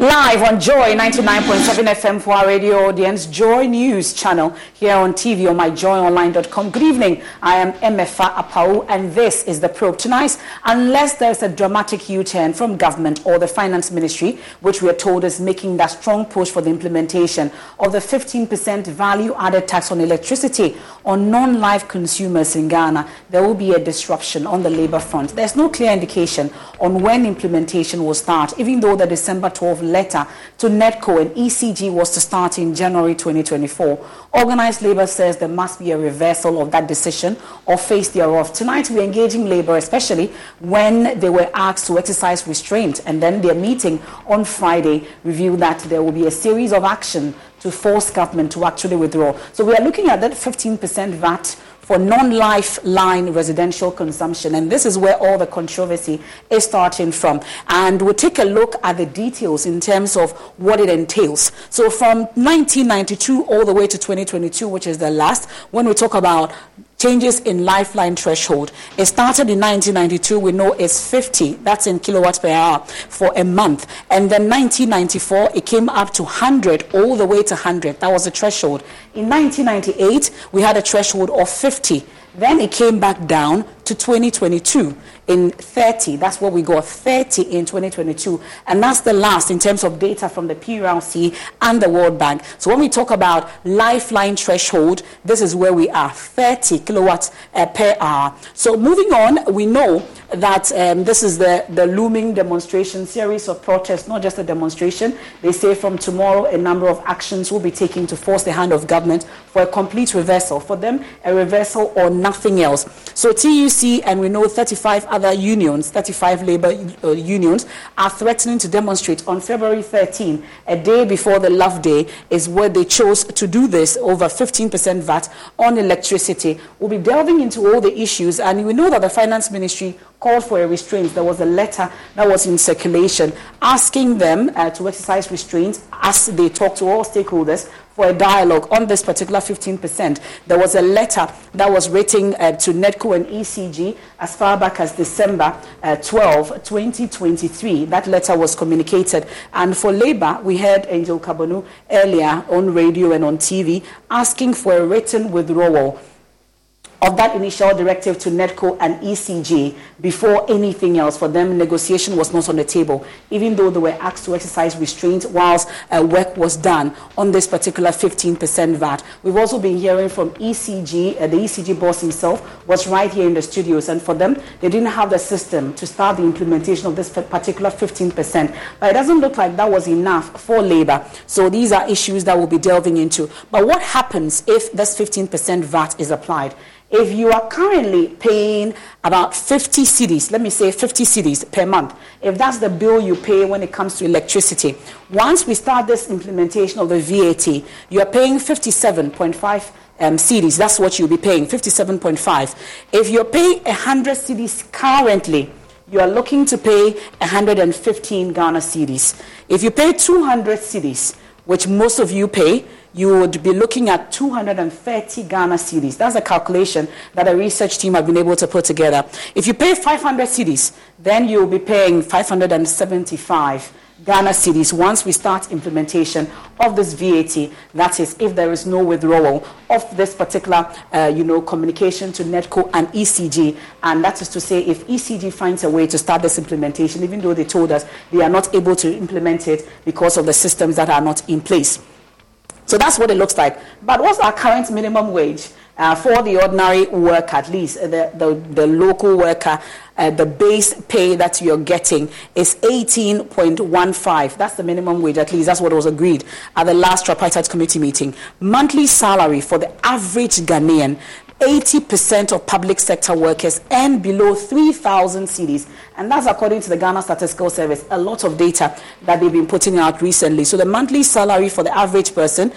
Live on Joy 99.7 FM for our radio audience, Joy News channel here on TV on myjoyonline.com. Good evening. I am Emefa Apawu and this is the probe. Tonight, unless there's a dramatic U-turn from government or the finance ministry, which we are told is making that strong push for the implementation of the 15% value added tax on electricity on non-life consumers in Ghana, there will be a disruption on the labor front. There's no clear indication on when implementation will start, even though the December 12 letter to NEDCO and ECG was to start in January 2024. Organized labor says there must be a reversal of that decision or face thereof. Tonight, we're engaging labor, especially when they were asked to exercise restraint, and then their meeting on Friday revealed that there will be a series of action to force government to actually withdraw. So we are looking at that 15% VAT for non-lifeline residential consumption. And this is where all the controversy is starting from. And we'll take a look at the details in terms of what it entails. So from 1992 all the way to 2022, which is the last, when we talk about changes in lifeline threshold. It started in 1992, we know it's 50, that's in kilowatts per hour for a month. And then 1994, it came up to 100, all the way to 100. That was the threshold. In 1998, we had a threshold of 50. Then it came back down to 2022 in 30. That's what we got 30 in 2022. And that's the last in terms of data from the PRC and the World Bank. So when we talk about lifeline threshold, this is where we are 30 kilowatts uh, per hour. So moving on, we know that um, this is the, the looming demonstration series of protests, not just a demonstration. They say from tomorrow a number of actions will be taken to force the hand of government for a complete reversal. For them, a reversal or nothing else. So TUC and we know 35 other unions, 35 labor uh, unions, are threatening to demonstrate on February 13, a day before the Love Day, is where they chose to do this over 15% VAT on electricity. We'll be delving into all the issues, and we know that the Finance Ministry called for a restraint. There was a letter that was in circulation asking them uh, to exercise restraint as they talk to all stakeholders for a dialogue on this particular 15%. There was a letter that was written uh, to NEDCO and ECG as far back as December uh, 12, 2023. That letter was communicated. And for Labour, we heard Angel Carbonu earlier on radio and on TV asking for a written withdrawal of that initial directive to NEDCO and ECG before anything else. For them, negotiation was not on the table, even though they were asked to exercise restraint whilst uh, work was done on this particular 15% VAT. We've also been hearing from ECG, uh, the ECG boss himself was right here in the studios, and for them, they didn't have the system to start the implementation of this particular 15%. But it doesn't look like that was enough for Labour. So these are issues that we'll be delving into. But what happens if this 15% VAT is applied? If you are currently paying about 50 cedis, let me say 50 cedis per month, if that's the bill you pay when it comes to electricity, once we start this implementation of the VAT, you are paying 57.5 um, cedis. That's what you'll be paying, 57.5. If you're paying 100 cedis currently, you are looking to pay 115 Ghana cedis. If you pay 200 cedis, which most of you pay, you would be looking at 230 Ghana cedis. That's a calculation that a research team have been able to put together. If you pay 500 cedis, then you'll be paying 575 Ghana cedis once we start implementation of this VAT. That is, if there is no withdrawal of this particular, uh, you know, communication to NEDCO and ECG. And that is to say, if ECG finds a way to start this implementation, even though they told us they are not able to implement it because of the systems that are not in place. So that's what it looks like. But what's our current minimum wage? Uh, for the ordinary worker, at least the, the, the local worker, uh, the base pay that you're getting is 18.15. That's the minimum wage, at least that's what was agreed at the last tripartite committee meeting. Monthly salary for the average Ghanaian 80% of public sector workers earn below 3,000 cedis. And that's according to the Ghana Statistical Service. A lot of data that they've been putting out recently. So the monthly salary for the average person,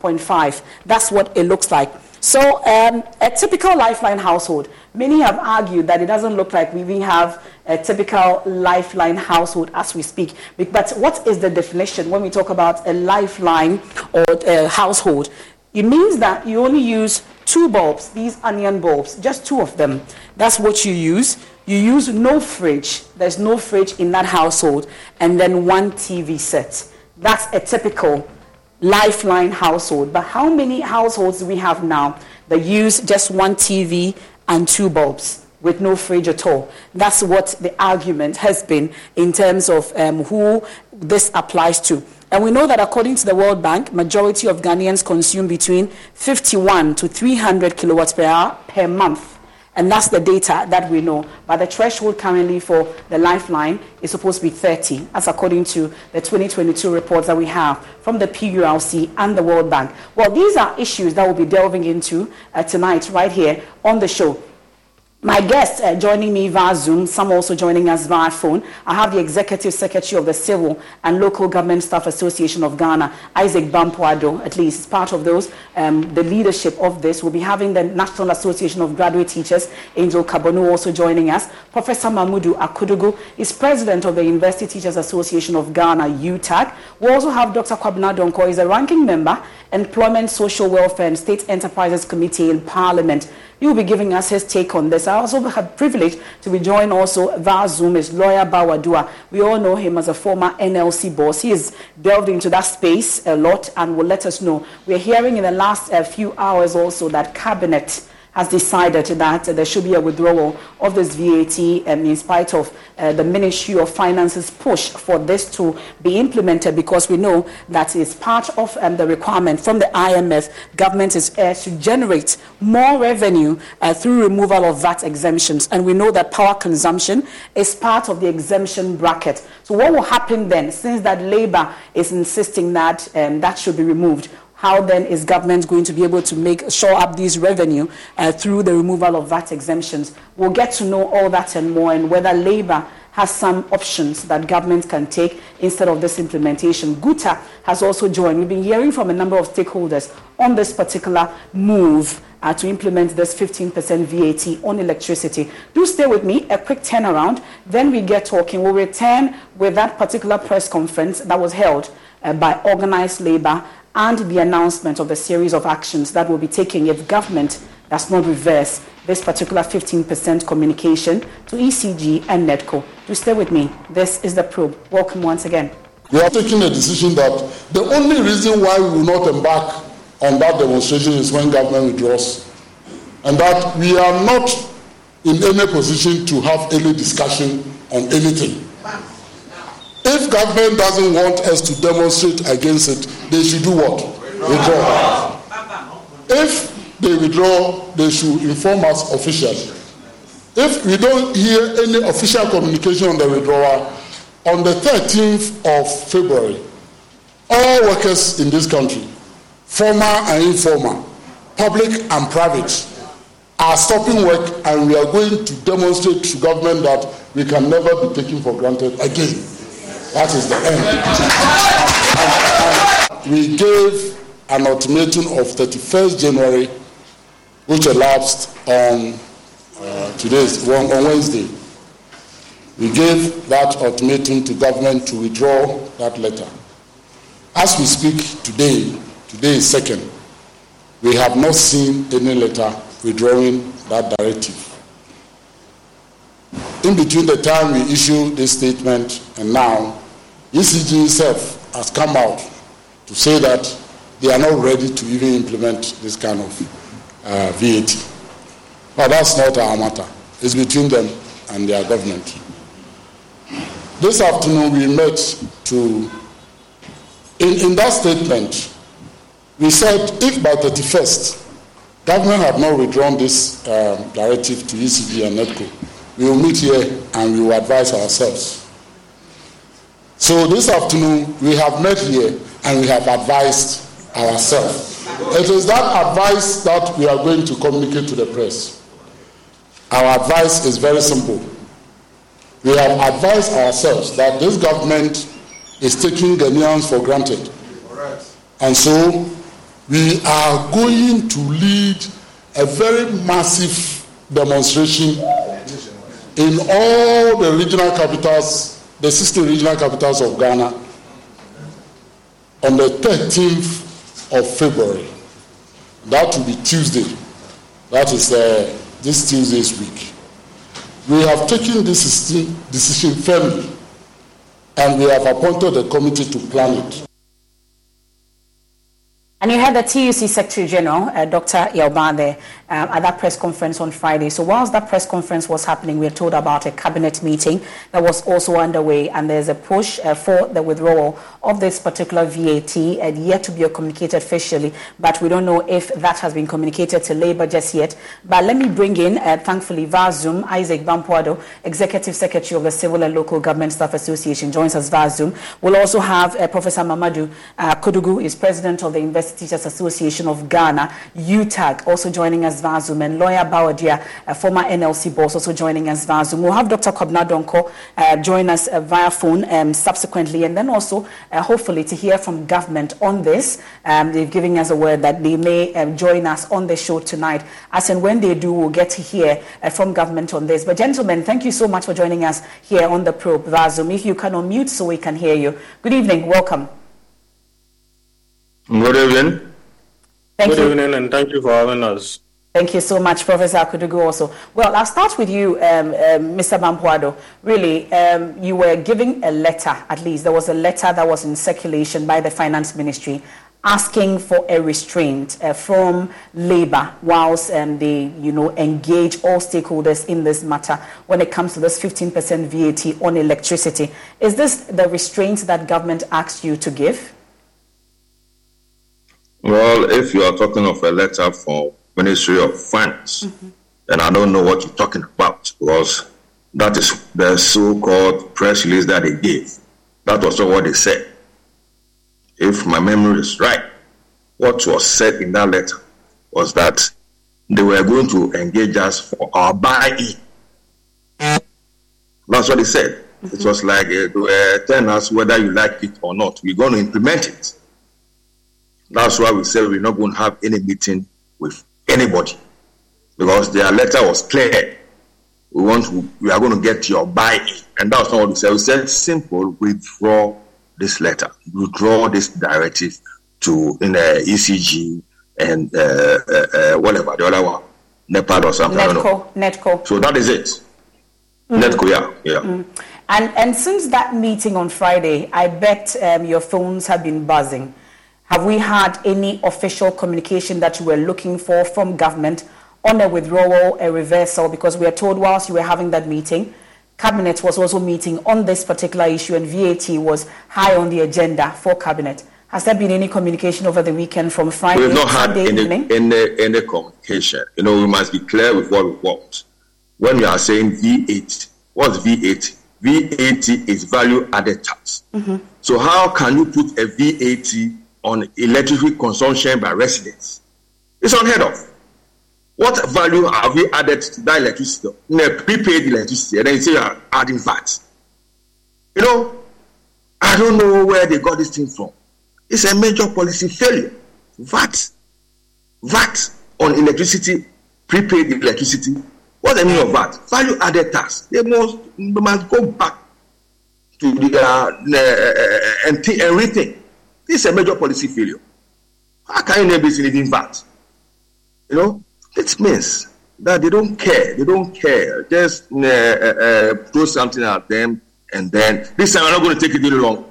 544.5. That's what it looks like. So um, a typical lifeline household, many have argued that it doesn't look like we even have a typical lifeline household as we speak. But what is the definition when we talk about a lifeline or a household? It means that you only use two bulbs, these onion bulbs, just two of them. That's what you use. You use no fridge. There's no fridge in that household. And then one TV set. That's a typical lifeline household. But how many households do we have now that use just one TV and two bulbs? with no fridge at all. That's what the argument has been in terms of um, who this applies to. And we know that according to the World Bank, majority of Ghanaians consume between 51 to 300 kilowatts per hour per month. And that's the data that we know. But the threshold currently for the lifeline is supposed to be 30, as according to the 2022 reports that we have from the PURC and the World Bank. Well, these are issues that we'll be delving into uh, tonight, right here on the show. My guests uh, joining me via Zoom, some also joining us via phone. I have the Executive Secretary of the Civil and Local Government Staff Association of Ghana, Isaac Bampoe Addo, at least part of those. Um, the leadership of this will be having the National Association of Graduate Teachers, Angel Carbonu, also joining us. Professor Mamudu Akudugu is president of the University Teachers Association of Ghana, UTAG. We also have Dr. Kwabena Donkor, is a ranking member, Employment, Social Welfare and State Enterprises Committee in Parliament. He will be giving us his take on this. I also have privilege to be joined also via Zoom is lawyer Bawadua. We all know him as a former NLC boss. He has delved into that space a lot and will let us know. We're hearing in the last uh, few hours also that cabinet has decided that there should be a withdrawal of this VAT um, in spite of uh, the Ministry of Finance's push for this to be implemented because we know that it's part of um, the requirement from the IMF. Government is uh, to generate more revenue uh, through removal of VAT exemptions. And we know that power consumption is part of the exemption bracket. So what will happen then, since that Labour is insisting that um, that should be removed? How then is government going to be able to make shore up these revenue uh, through the removal of VAT exemptions? We'll get to know all that and more, and whether Labour has some options that government can take instead of this implementation. GUTA has also joined. We've been hearing from a number of stakeholders on this particular move. Uh, to implement this 15% VAT on electricity. Do stay with me, a quick turnaround, then we get talking. We'll return with that particular press conference that was held uh, by organized labor and the announcement of the series of actions that will be taken if government does not reverse this particular 15% communication to ECG and NEDCO. Do stay with me. This is the probe. Welcome once again. We are taking a decision that the only reason why we will not embark on that demonstration is when government withdraws, and that we are not in any position to have any discussion on anything. If government doesn't want us to demonstrate against it, they should do what? Withdraw. If they withdraw, they should inform us officially. If we don't hear any official communication on the withdrawal, on the 13th of February, all workers in this country, formal and informal, public and private, are stopping work and we are going to demonstrate to government that we can never be taken for granted again. That is the end. And, and we gave an ultimatum of 31st January, which elapsed on uh, today's on Wednesday. We gave that ultimatum to government to withdraw that letter. As we speak today, today is second, we have not seen any letter withdrawing that directive in between the time we issued this statement and now, ECG itself has come out to say that they are not ready to even implement this kind of uh, VAT. But that's not our matter. It's between them and their government. This afternoon we met to, in, in that statement, we said if by 31st government had not withdrawn this um, directive to ECG and NEDCO, we will meet here and we will advise ourselves. So this afternoon we have met here and we have advised ourselves. It is that advice that we are going to communicate to the press. Our advice is very simple. We have advised ourselves that this government is taking Ghanaians for granted. And so we are going to lead a very massive demonstration in all the regional capitals, the 60 regional capitals of Ghana on the 13th of February. That will be Tuesday. That is uh, this Tuesday's week. We have taken this decision firmly and we have appointed a committee to plan it. And you had the TUC Secretary General, uh, Dr. Yelban, there uh, at that press conference on Friday. So, whilst that press conference was happening, we were told about a cabinet meeting that was also underway, and there's a push uh, for the withdrawal of this particular VAT, and uh, yet to be communicated officially. But we don't know if that has been communicated to Labour just yet. But let me bring in, uh, thankfully, via Zoom, Isaac Bampoe Addo, Executive Secretary of the Civil and Local Government Staff Association, joins us via Zoom. We'll also have uh, Professor Mamudu Akudugu, is President of the Investment Teachers Association of Ghana, UTAG, also joining us via Zoom, and Lawyer Bawadia, a former NLC boss, also joining us via Zoom. We'll have Dr. Kobna Donkor uh, join us uh, via phone um, subsequently, and then also uh, hopefully to hear from government on this. Um, they've given us a word that they may um, join us on the show tonight. As and when they do, we'll get to hear uh, from government on this. But gentlemen, thank you so much for joining us here on the probe via Zoom. If you can unmute so we can hear you. Good evening, welcome. Good evening. Thank Good you. evening, and thank you for having us. Thank you so much, Professor Akudugu. Also, well, I'll start with you, um, um, Mr. Bampoe Addo. Really, um, you were giving a letter. At least there was a letter that was in circulation by the Finance Ministry asking for a restraint uh, from Labour whilst um, they, you know, engage all stakeholders in this matter when it comes to this 15% VAT on electricity. Is this the restraint that government asked you to give? Well, if you are talking of a letter from Ministry of Finance, mm-hmm. then I don't know what you're talking about because that is the so-called press release that they gave. That was not what they said. If my memory is right, what was said in that letter was that they were going to engage us for our buy-in. That's what they said. Mm-hmm. It was like uh, were telling us whether you like it or not. We're going to implement it. That's why we said we're not going to have any meeting with anybody because their letter was clear. We want to, we are going to get your buy-in, and that's not what we said. We said simple: withdraw this letter, withdraw this directive to in the ECG and uh, uh, uh, whatever the other one, NEPAD or something. NEDCO, NEDCO. So that is it. Mm. NEDCO, yeah, yeah. Mm. And and since that meeting on Friday, I bet um, your phones have been buzzing have we had any official communication that you were looking for from government on a withdrawal, a reversal? Because we are told whilst you were having that meeting, Cabinet was also meeting on this particular issue and VAT was high on the agenda for Cabinet. Has there been any communication over the weekend from Friday? We've not had any, any, any communication. You know, we must be clear with what we want. When we are saying VAT, what's VAT? VAT is value added tax. Mm-hmm. So how can you put a VAT on electricity consumption by residents. It's unheard of. What value have we added to that electricity? A prepaid electricity, and then you say you are adding VAT. You know, I don't know where they got this thing from. It's a major policy failure. VAT. VAT on electricity, prepaid electricity. What's the meaning of VAT? Value added tax. They must, they must go back to the uh, uh, and, and rethink this is a major policy failure. How can you name this living VAT? You know, it means that they don't care. They don't care. Just uh, uh, uh, throw something at them, and then this time we're not going to take it very long.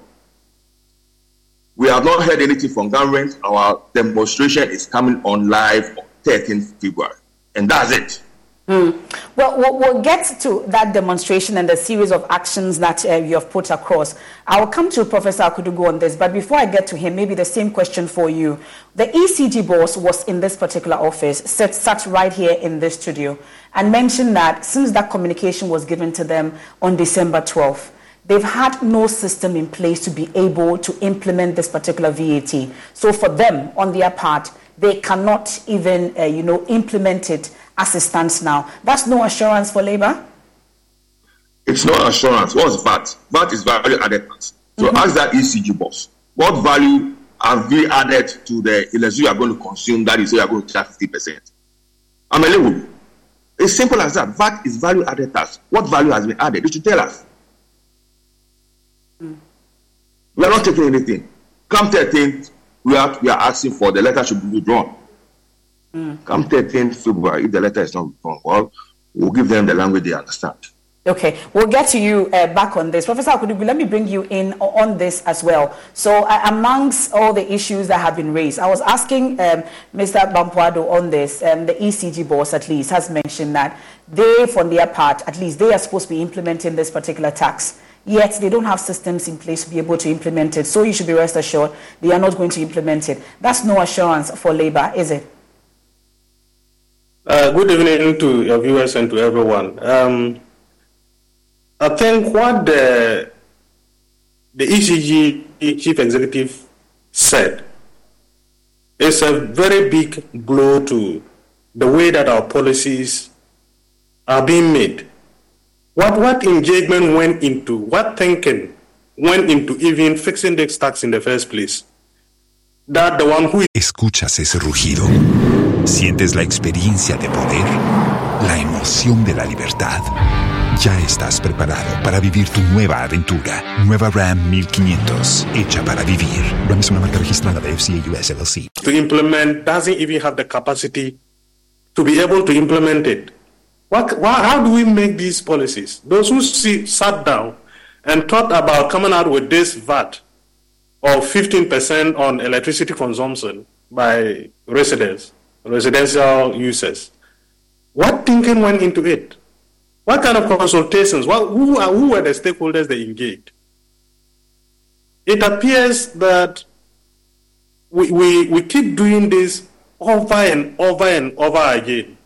We have not heard anything from government. Our demonstration is coming on live on 13th February, and that's it. Mm. Well, well, we'll get to that demonstration and the series of actions that uh, you have put across. I will come to Professor Akudugu on this, but before I get to him, maybe the same question for you. The ECG boss was in this particular office, sat, sat right here in this studio, and mentioned that since that communication was given to them on December 12th, they've had no system in place to be able to implement this particular VAT. So for them, on their part, they cannot even, uh, you know, implement it as it stands now. That's no assurance for Labour? It's no assurance. What's VAT? VAT is value added tax. So mm-hmm. ask that ECG boss, what value have we added to the electricity you are going to consume that you say you are going to charge 50%? I'm a little. It's simple as that. VAT is value added tax. What value has been added? You should tell us. Mm. We are not taking anything. Come 13th, we are, we are asking for the letter should be withdrawn. Mm. Come 13th February, if the letter is not withdrawn, well, we'll give them the language they understand. Okay, we'll get to you uh, back on this. Professor Akudugu, let me bring you in on this as well. So, uh, amongst all the issues that have been raised, I was asking um, Mr. Bampoe Addo on this. Um, the ECG boss, at least, has mentioned that they, from their part, at least, they are supposed to be implementing this particular tax yet they don't have systems in place to be able to implement it. So you should be rest assured they are not going to implement it. That's no assurance for Labour, is it? Uh, good evening to your viewers and to everyone. Um, I think what the, the ECG chief executive said is a very big blow to the way that our policies are being made. What, what engagement went into, what thinking went into even fixing the tax in the first place? That the one who... Escuchas ese rugido. Sientes la experiencia de poder, la emoción de la libertad. Ya estás preparado para vivir tu nueva aventura. Nueva Ram 1500, hecha para vivir. Ram es una marca registrada de FCA US LLC. To implement doesn't even have the capacity to be able to implement it. What, what, how do we make these policies? Those who see, sat down and thought about coming out with this VAT of 15% on electricity consumption by residents, residential users, what thinking went into it? What kind of consultations? What, who, are, who were the stakeholders they engaged? It appears that we, we, we keep doing this over and over and over again.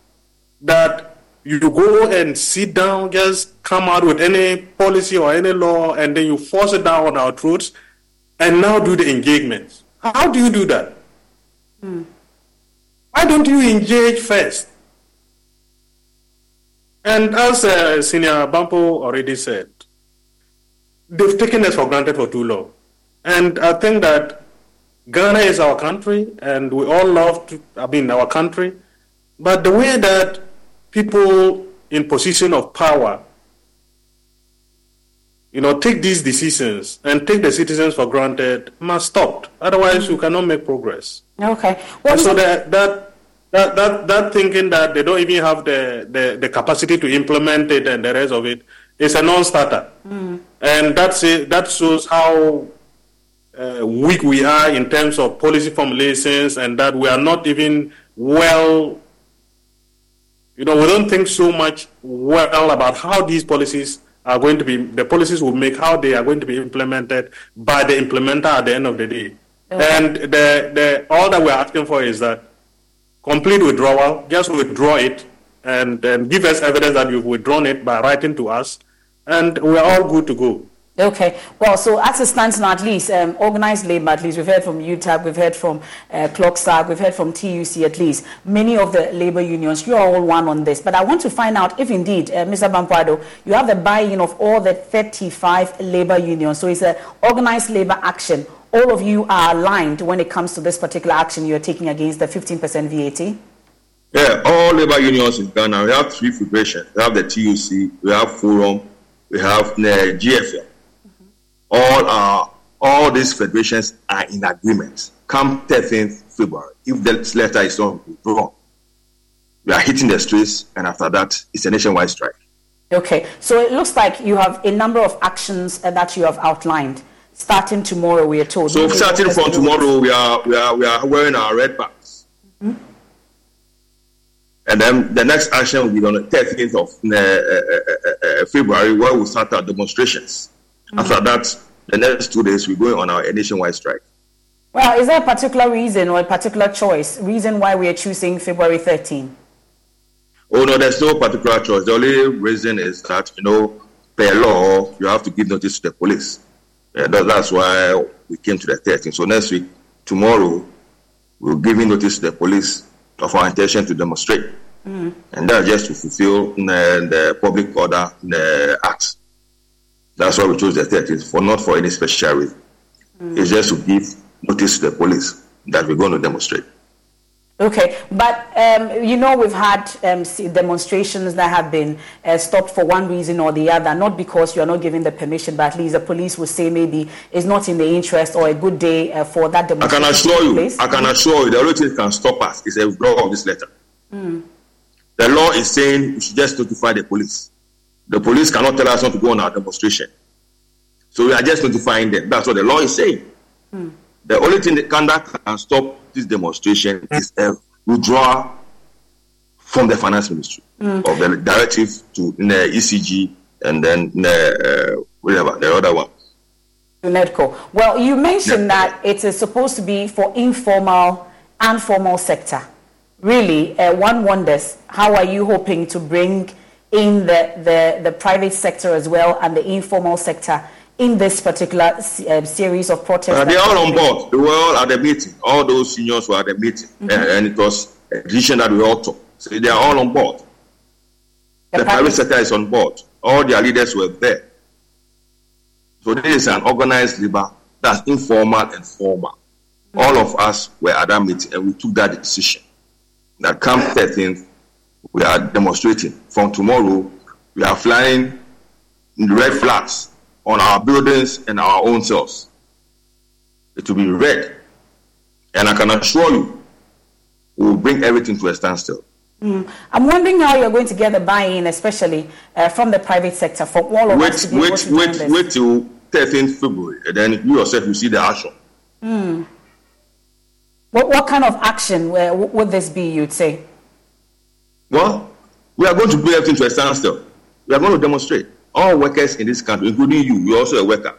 That you go and sit down, just come out with any policy or any law, and then you force it down on our throats, and now do the engagements. How do you do that? Mm. Why don't you engage first? And as uh, Senior Bampo already said, they've taken us for granted for too long. And I think that Ghana is our country, and we all love, to, I mean, our country. But the way that people in position of power you know, take these decisions and take the citizens for granted must stop. Otherwise, you cannot make progress. Okay. So that, that that that that thinking that they don't even have the, the, the capacity to implement it and the rest of it is a non-starter, mm. and that's it. That shows how uh, weak we are in terms of policy formulations, and that we are not even well you know, we don't think so much well about how these policies are going to be, the policies will make how they are going to be implemented by the implementer at the end of the day. Okay. And the, the, all that we're asking for is that complete withdrawal, just withdraw it and, and give us evidence that you've withdrawn it by writing to us, and we're all good to go. Okay. Well, so as it stands now, at least um, organized labor, at least we've heard from UTAG, we've heard from uh, CLOSSAG, we've heard from TUC at least. Many of the labor unions, you are all one on this. But I want to find out if indeed, uh, Mr. Bampoe Addo, you have the buy-in of all the 35 labor unions. So it's an organized labor action. All of you are aligned when it comes to this particular action you're taking against the 15% VAT? Yeah, all labor unions in Ghana. We have three federations. We have the TUC, we have Forum, we have uh, GFL all are all these federations are in agreement. Come 13th February, if this letter is not withdrawn, we are hitting the streets, and after that, it's a nationwide strike. Okay, so it looks like you have a number of actions uh, that you have outlined. Starting tomorrow, we are told. So starting from tomorrow, we are we are we are wearing our red bags. Mm-hmm. And then the next action will be on the 13th of uh, uh, uh, February, where we start our demonstrations. Mm-hmm. After that, the next two days, we're going on our nationwide strike. Well, is there a particular reason or a particular choice, reason why we are choosing February 13? Oh, no, there's no particular choice. The only reason is that, you know, per law, you have to give notice to the police. that, that's why we came to the 13th. So next week, tomorrow, we're giving notice to the police of our intention to demonstrate. Mm. And that's just to fulfill the, the public order the act. That's why we chose the 30th, for not for any special reason. Mm. It's just to give notice to the police that we're going to demonstrate. Okay, but um, you know we've had um, demonstrations that have been uh, stopped for one reason or the other, not because you are not giving the permission, but at least the police will say maybe it's not in the interest or a good day uh, for that demonstration. I can assure you, place. I can assure you, the only thing that can stop us is a withdrawal of this letter. Mm. The law is saying we should just notify the police. The police cannot tell us not to go on our demonstration. So we are just notifying them. That's what the law is saying. Mm. The only thing that can, that can stop this demonstration is a withdrawal from the finance ministry mm. of the directive to the ECG and then the, uh, whatever, the other one. NEDCO. Well, you mentioned yeah. that it is supposed to be for informal and formal sector. Really, uh, one wonders how are you hoping to bring in the, the, the private sector as well and the informal sector in this particular uh, series of protests? Uh, they are all on board. They were all at the meeting. All those seniors were at the meeting, mm-hmm. uh, and it was a decision that we all took. So they are all on board. The, the private sector is on board. All their leaders were there. So this is an organized labor that's informal and formal. Mm-hmm. All of us were at that meeting, and we took that decision. That come 13th, we are demonstrating. From tomorrow, we are flying red flags on our buildings and our own selves. It will be red. And I can assure you, we will bring everything to a standstill. Mm. I'm wondering how you're going to get the buy-in, especially uh, from the private sector, for all of wait, us to be wait, able to wait, wait till 13th February, and then you yourself will see the action. Mm. What, what kind of action would this be, you'd say? Well, we are going to bring everything to a standstill. We are going to demonstrate all workers in this country, including you, you're also a worker.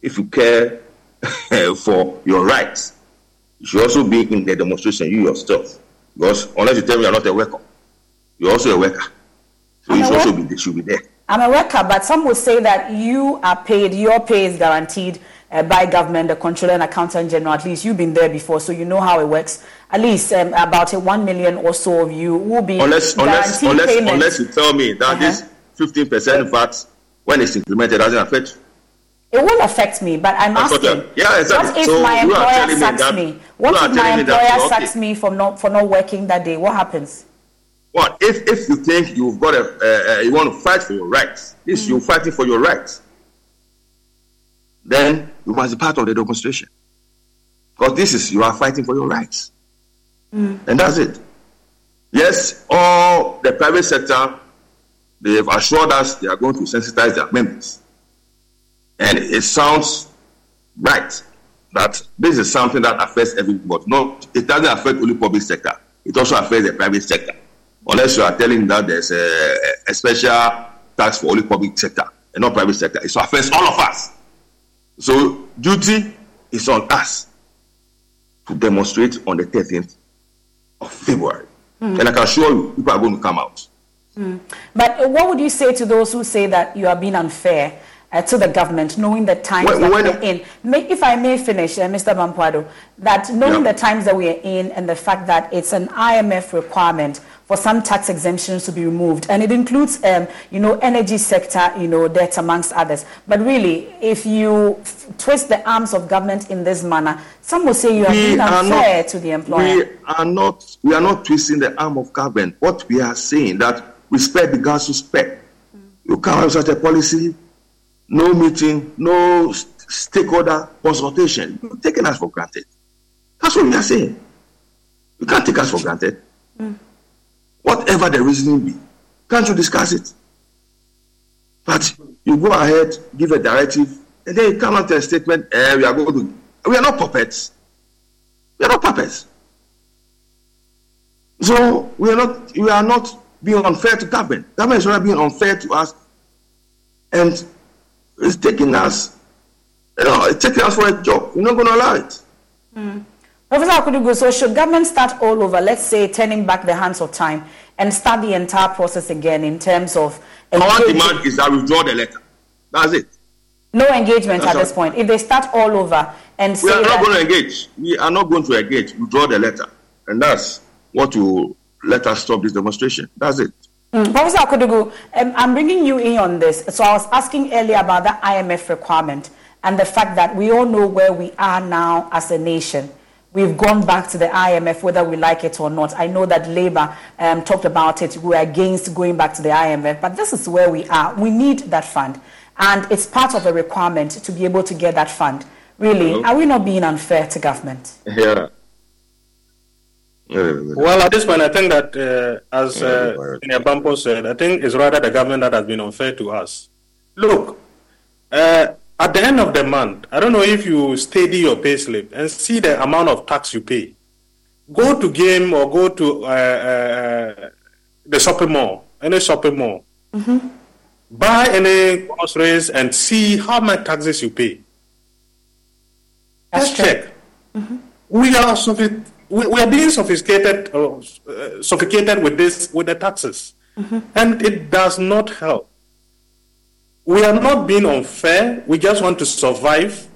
If you care for your rights, you should also be in the demonstration, you yourself. Because unless you tell me you're not a worker, you're also a worker. So I'm you should also be, should be there. I'm a worker, but some would say that you are paid, your pay is guaranteed uh, by government, the controller and accountant general. At least you've been there before, so you know how it works. At least um, about a one million or so of you will be unless, unless, unless, unless you tell me that uh-huh. this 15% VAT, when it's implemented, doesn't affect it will affect me, but I'm asking. Yeah, exactly. What if so my employer sacks me? me? What if my employer sacks okay. me for not for not working that day? What happens? Well, if if you think you've got a uh, uh, you want to fight for your rights, this mm. you're fighting for your rights, then you must be part of the demonstration because this is you are fighting for your rights, mm. and that's it. Yes, all the private sector they have assured us they are going to sensitize their members. And it sounds right that this is something that affects everybody. No, it doesn't affect only public sector. It also affects the private sector. Unless you are telling that there's a, a special tax for only public sector and not private sector. It affects all of us. So duty is on us to demonstrate on the 13th of February. Mm. And I can assure you, people are going to come out. Mm. But what would you say to those who say that you are being unfair uh, to the government, knowing the times when, that when we're in? May, if I may finish, uh, Mr. Bampoe Addo, that knowing yeah. the times that we are in and the fact that it's an IMF requirement for some tax exemptions to be removed, and it includes, um, you know, energy sector, you know, debt amongst others. But really, if you f- twist the arms of government in this manner, some will say you are we being unfair not, to the employer. We are not. We are not twisting the arm of government. What we are saying that respect begins. Mm. You can't have such a policy, no meeting, no stakeholder consultation. You're taking us for granted. That's what we are saying. You can't take us for granted. Mm. Whatever the reasoning be, can't you discuss it? But you go ahead, give a directive, and then you come out a statement, eh, we are going to. We are not puppets. We are not puppets. So we are not we are not being unfair to government. Government is not being unfair to us, and it's taking us, you know, it's taking us for a joke. We're not going to allow it. Mm. Professor Akudugu, so should government start all over, let's say turning back the hands of time and start the entire process again in terms of. Our demand is that we withdraw the letter. That's it. No engagement That's at this point. If they start all over and say we are not going to engage. We are not going to engage. We draw the letter, and that's what will let us stop this demonstration. That's it. Mm. Professor Akudugu, um, I'm bringing you in on this. So I was asking earlier about the IMF requirement and the fact that we all know where we are now as a nation. We've gone back to the IMF, whether we like it or not. I know that Labour um, talked about it. We're against going back to the IMF, but this is where we are. We need that fund. And it's part of a requirement to be able to get that fund. Really, Hello? are we not being unfair to government? Yeah. Well, at this point, I think that, uh, as uh, Bampo said, I think it's rather the government that has been unfair to us. Look, uh, at the end of the month, I don't know if you study your payslip and see the amount of tax you pay. Go to game or go to uh, uh, the shopping mall, any shopping mall. Mm-hmm. Buy any groceries and see how much taxes you pay. Let's check. Mm-hmm. We are we, we, are being sophisticated, uh, sophisticated with this with the taxes, mm-hmm. and it does not help we are not being unfair. We just want to survive.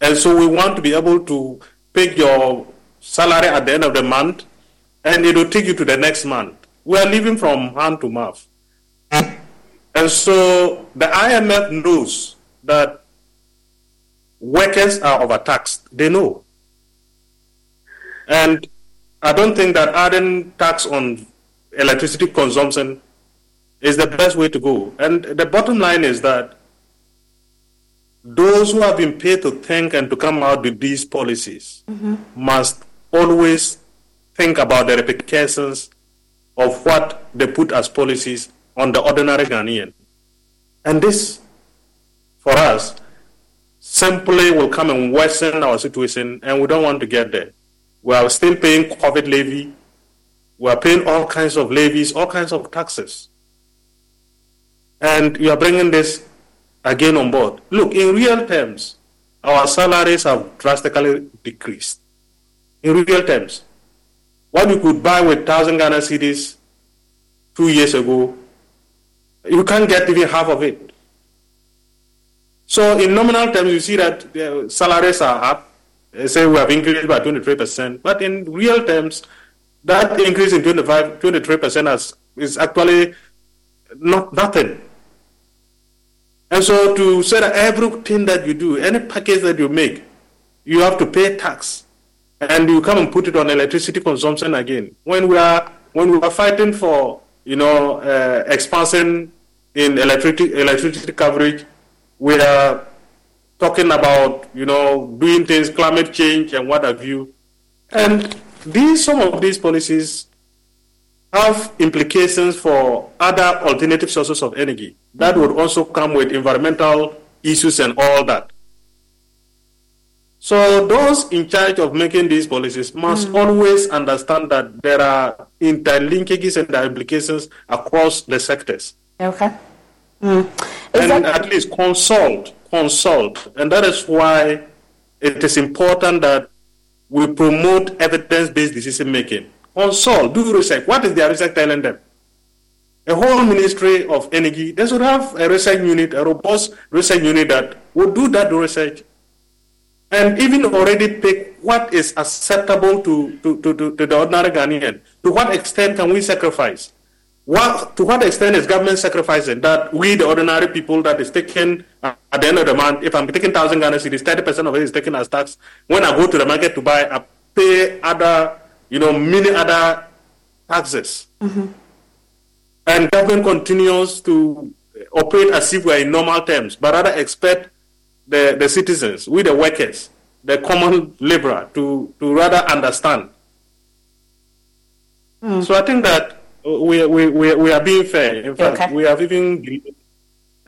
And so we want to be able to pick your salary at the end of the month and it will take you to the next month. We are living from hand to mouth. And so the IMF knows that workers are overtaxed. They know. And I don't think that adding tax on electricity consumption is the best way to go. And the bottom line is that those who have been paid to think and to come out with these policies mm-hmm. must always think about the repercussions of what they put as policies on the ordinary Ghanaian. And this, for us, simply will come and worsen our situation, and we don't want to get there. We are still paying COVID levy. We are paying all kinds of levies, all kinds of taxes and you are bringing this again on board. Look, in real terms, our salaries have drastically decreased. In real terms, what you could buy with 1,000 Ghana cedis two years ago, you can't get even half of it. So, in nominal terms, you see that uh, salaries are up. They say we have increased by 23%, but in real terms, that increase in 25, 23% is actually not nothing. And so to say that everything that you do, any package that you make, you have to pay tax. And you come and put it on electricity consumption again. When we are when we are fighting for you know uh, expansion in electricity electricity coverage, we are talking about you know doing things, climate change and what have you. And these some of these policies have implications for other alternative sources of energy. That would also come with environmental issues and all that. So those in charge of making these policies must mm. always understand that there are interlinkages and implications across the sectors. Okay. Mm. And that... at least consult, consult. And that is why it is important that we promote evidence-based decision making consult, do research. What is their research telling them? A whole ministry of energy, they should have a research unit, a robust research unit that would do that research and even already pick what is acceptable to, to, to, to, to the ordinary Ghanaian. To what extent can we sacrifice? What, to what extent is government sacrificing that we, the ordinary people, that is taken uh, at the end of the month, if I'm taking 1,000 Ghana cedis, 30% of it is taken as tax. When I go to the market to buy, I pay other you know, many other taxes. Mm-hmm. And government continues to operate as if we're in normal terms, but rather expect the, the citizens, we the workers, the common laborer to, to rather understand. Mm. So I think that we, we, we, we are being fair. In fact, okay. we have even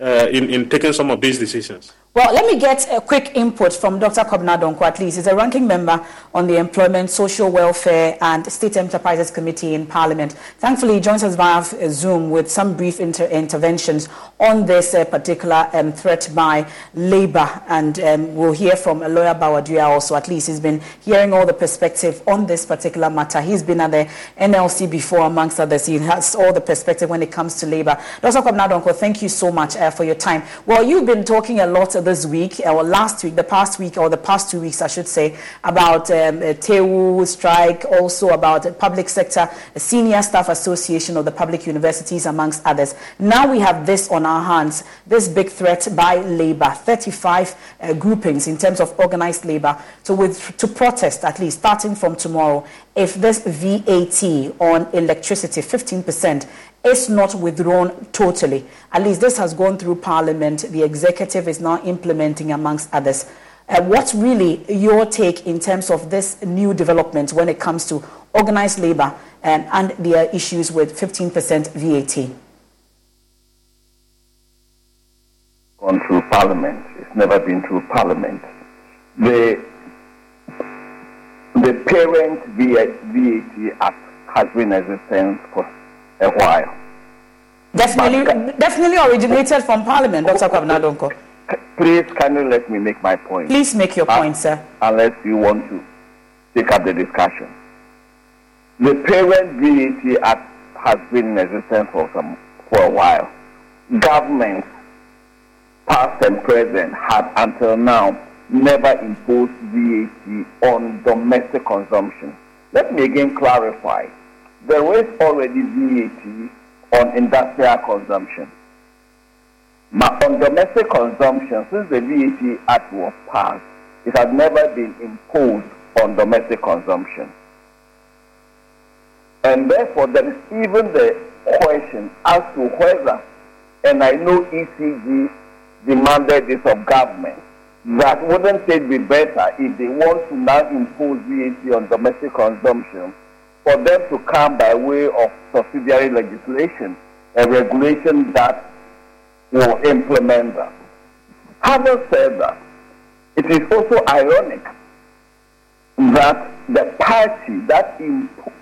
uh, in, in taking some of these decisions. Well, let me get a quick input from Dr. Kobna Donkor, at least. He's a ranking member on the Employment, Social Welfare and State Enterprises Committee in Parliament. Thankfully, he joins us via Zoom with some brief inter- interventions on this uh, particular um, threat by Labour. And um, we'll hear from a lawyer, Bawadria, also. At least he's been hearing all the perspective on this particular matter. He's been at the NLC before, amongst others. He has all the perspective when it comes to Labour. Dr. Kobna Donkor, thank you so much uh, for your time. Well, you've been talking a lot this week, or last week, the past week, or the past two weeks, I should say, about um, TEWU strike, also about the public sector, senior staff association of the public universities, amongst others. Now we have this on our hands, this big threat by labor, 35 uh, groupings in terms of organized labor to, with, to protest, at least starting from tomorrow, if this VAT on electricity, 15%, is not withdrawn totally. At least this has gone through Parliament. The executive is now implementing, amongst others. Uh, what's really your take in terms of this new development when it comes to organized labor um, and their issues with 15% VAT? Gone through Parliament. It's never been through Parliament. The the parent VAT Act has been in existence for a while. Definitely, but, definitely originated from Parliament, Dr. Donkor. Please, can you let me make my point? Please make your uh, point, sir. Unless you want to take up the discussion. The Parent VAT Act has been in existence for some for a while. Governments, past and present, have until now never imposed VAT on domestic consumption. Let me again clarify there is already VAT on industrial consumption. But on domestic consumption, since the VAT Act was passed, it has never been imposed on domestic consumption. And therefore, there is even the question as to whether, and I know ECG demanded this of government, that wouldn't it be better if they want to now impose VAT on domestic consumption for them to come by way of subsidiary legislation, a regulation that will implement that. Having said that, it is also ironic that the party that,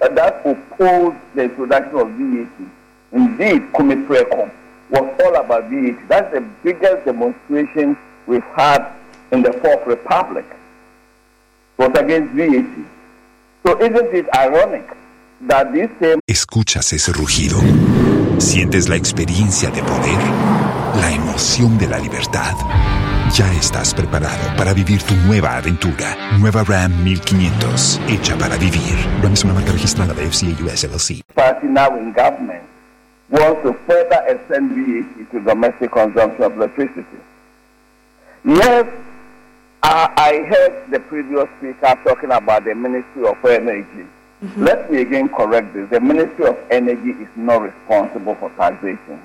that opposed the introduction of VAT, indeed, Kume Preko, was all about VAT. That's the biggest demonstration we've had in the Fourth Republic. It was against VAT. So isn't it ironic that this same ¿Escuchas ese rugido? ¿Sientes la experiencia de poder? ¿La emoción de la libertad? Ya estás preparado para vivir tu nueva aventura. Nueva Ram 1500, hecha para vivir. Ram es una marca registrada de FCA US LLC. party now in government wants to further extend VAT to domestic consumption of electricity. Yes, I, I heard the previous speaker talking about the Ministry of Energy. Mm-hmm. Let me again correct this. The Ministry of Energy is not responsible for taxation.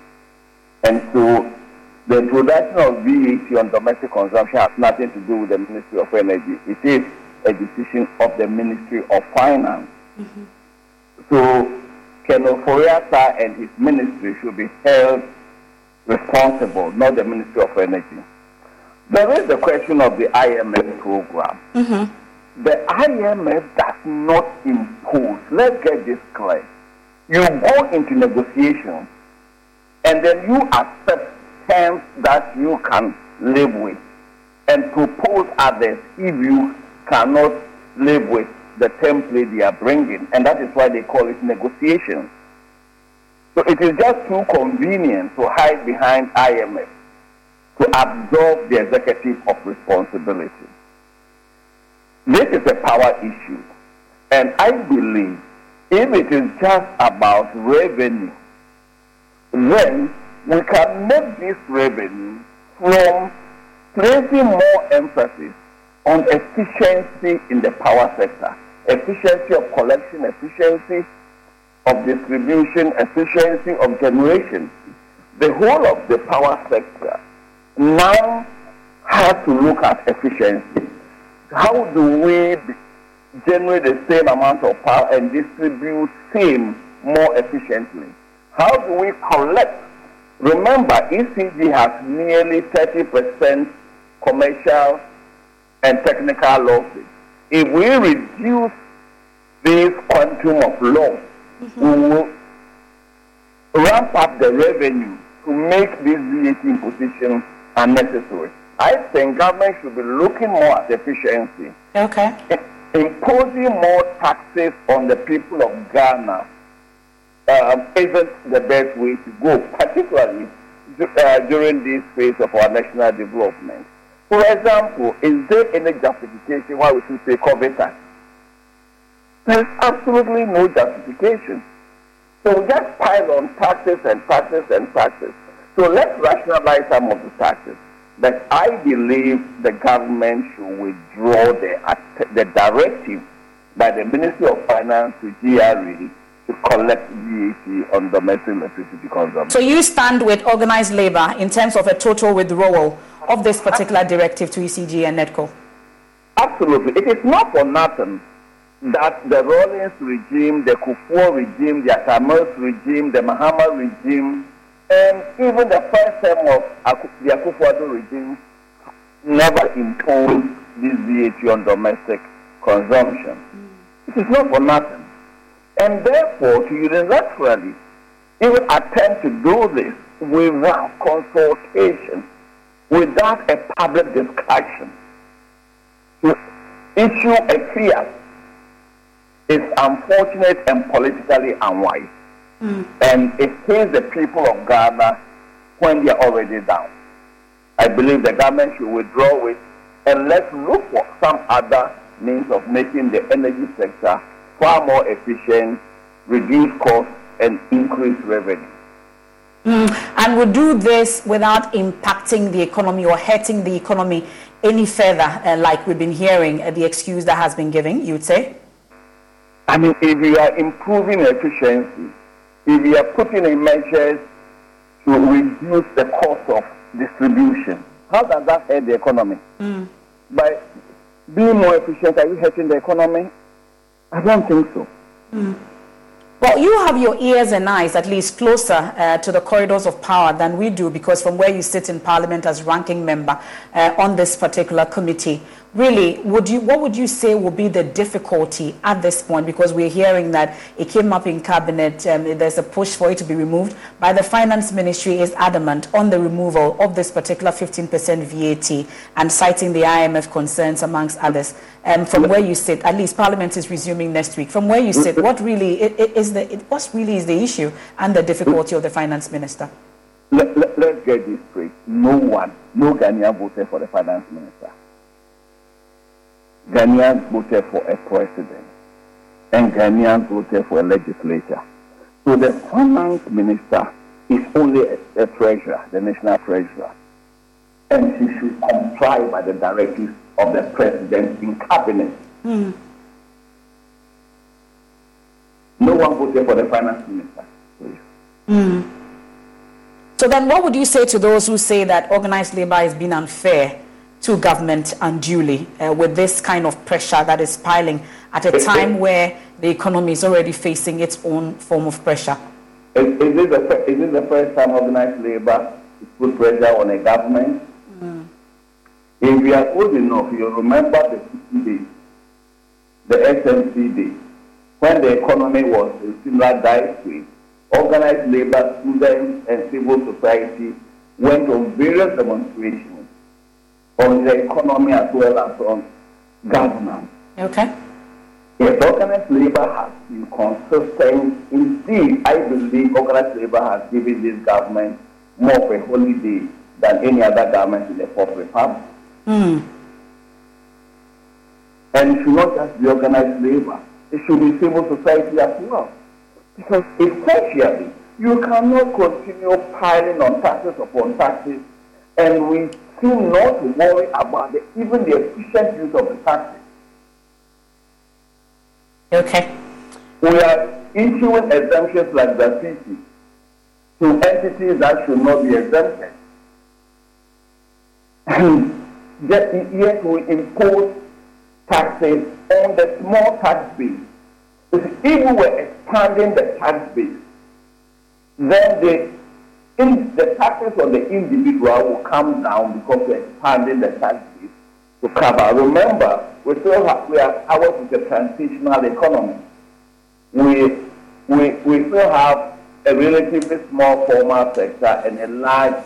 And so the introduction of VAT on domestic consumption has nothing to do with the Ministry of Energy. It is a decision of the Ministry of Finance. Mm-hmm. So Ken Ofori-Atta and his ministry should be held responsible, not the Ministry of Energy. There is the question of the IMF program. Mm-hmm. The IMF does not impose. Let's get this clear. You go into negotiations and then you accept terms that you can live with and propose others if you cannot live with the template they are bringing. And that is why they call it negotiations. So it is just too convenient to hide behind IMF to absorb the executive of responsibility. This is a power issue. And I believe if it is just about revenue, then we can make this revenue from placing more emphasis on efficiency in the power sector, efficiency of collection, efficiency of distribution, efficiency of generation. The whole of the power sector now has to look at efficiency. How do we generate the same amount of power and distribute same more efficiently? How do we collect? Remember, ECG has nearly 30% commercial and technical losses. If we reduce this quantum of loss, mm-hmm. we will ramp up the revenue to make this VAT imposition unnecessary. I think government should be looking more at efficiency. Okay. Imposing more taxes on the people of Ghana um, isn't the best way to go, particularly uh, during this phase of our national development. For example, is there any justification why we should pay COVID tax? There is absolutely no justification. So we just pile on taxes and taxes and taxes. So let's rationalize some of the taxes. But I believe the government should withdraw the, the directive by the Ministry of Finance to GRA to collect VAT on domestic electricity consumption. So you stand with organized labor in terms of a total withdrawal of this particular directive to ECG and NEDCO? Absolutely. It is not for nothing that the Rawlings regime, the Kufuor regime, the Atta Mills regime, the Mahama regime, and even the first term of the Akufo-Addo regime never imposed this VAT on domestic consumption. Mm. It is not for nothing. And therefore, to unilaterally even attempt to do this without consultation, without a public discussion, to issue a fiat is unfortunate and politically unwise. Mm. And it pains the people of Ghana when they are already down. I believe the government should withdraw it and let's look for some other means of making the energy sector far more efficient, reduce costs, and increase revenue. Mm, and we do this without impacting the economy or hurting the economy any further, uh, like we've been hearing uh, the excuse that has been given, you would say? I mean, if we are improving efficiency, if we are putting in measures to reduce the cost of distribution, how does that hurt the economy? Mm. By being more efficient, are you hurting the economy? I don't think so. Mm. Well, you have your ears and eyes at least closer uh, to the corridors of power than we do because from where you sit in Parliament as ranking member uh, on this particular committee, really, would you, what would you say would be the difficulty at this point? Because we're hearing that it came up in cabinet, um, there's a push for it to be removed, but the finance ministry is adamant on the removal of this particular 15% VAT and citing the IMF concerns amongst others. Um, from where you sit, at least Parliament is resuming next week. From where you sit, what really is the what really is the issue and the difficulty of the finance minister? Let, let, let's get this straight. No one, no Ghanaian voted for the finance minister. Ghanaians voted for a president and Ghanaians voted for a legislature. So the finance minister is only a, a treasurer, the national treasurer. And she should comply by the directives of the president in cabinet. Mm. No one voted for the finance minister. Mm. So then what would you say to those who say that organized labor is being unfair to government unduly uh, with this kind of pressure that is piling at a time where the economy is already facing its own form of pressure. Is, is, this, the, is this the first time organized labor is put pressure on a government? Mm. If you are old enough, you remember the days, the SMC days, when the economy was in similar dire straits. Organized labor, students, and civil society went on various demonstrations on the economy as well as on governance. Okay. Yes, organized labor has been consistent. Indeed, I believe organized labor has given this government more of a holiday than any other government in the Fourth Republic. Mm. And it should not just be organized labor, it should be civil society as well. Because essentially, you cannot continue piling on taxes upon taxes and we seem not to worry about the, even the efficient use of the taxes. Okay. We are issuing exemptions like the city to entities that should not be exempted. And yet we impose taxes on the small tax base. If we were expanding the tax base, then the in the taxes on the individual will come down because we're expanding the tax base to cover. Remember, we still have, we are ours is a transitional economy. We, we, we still have a relatively small formal sector and a large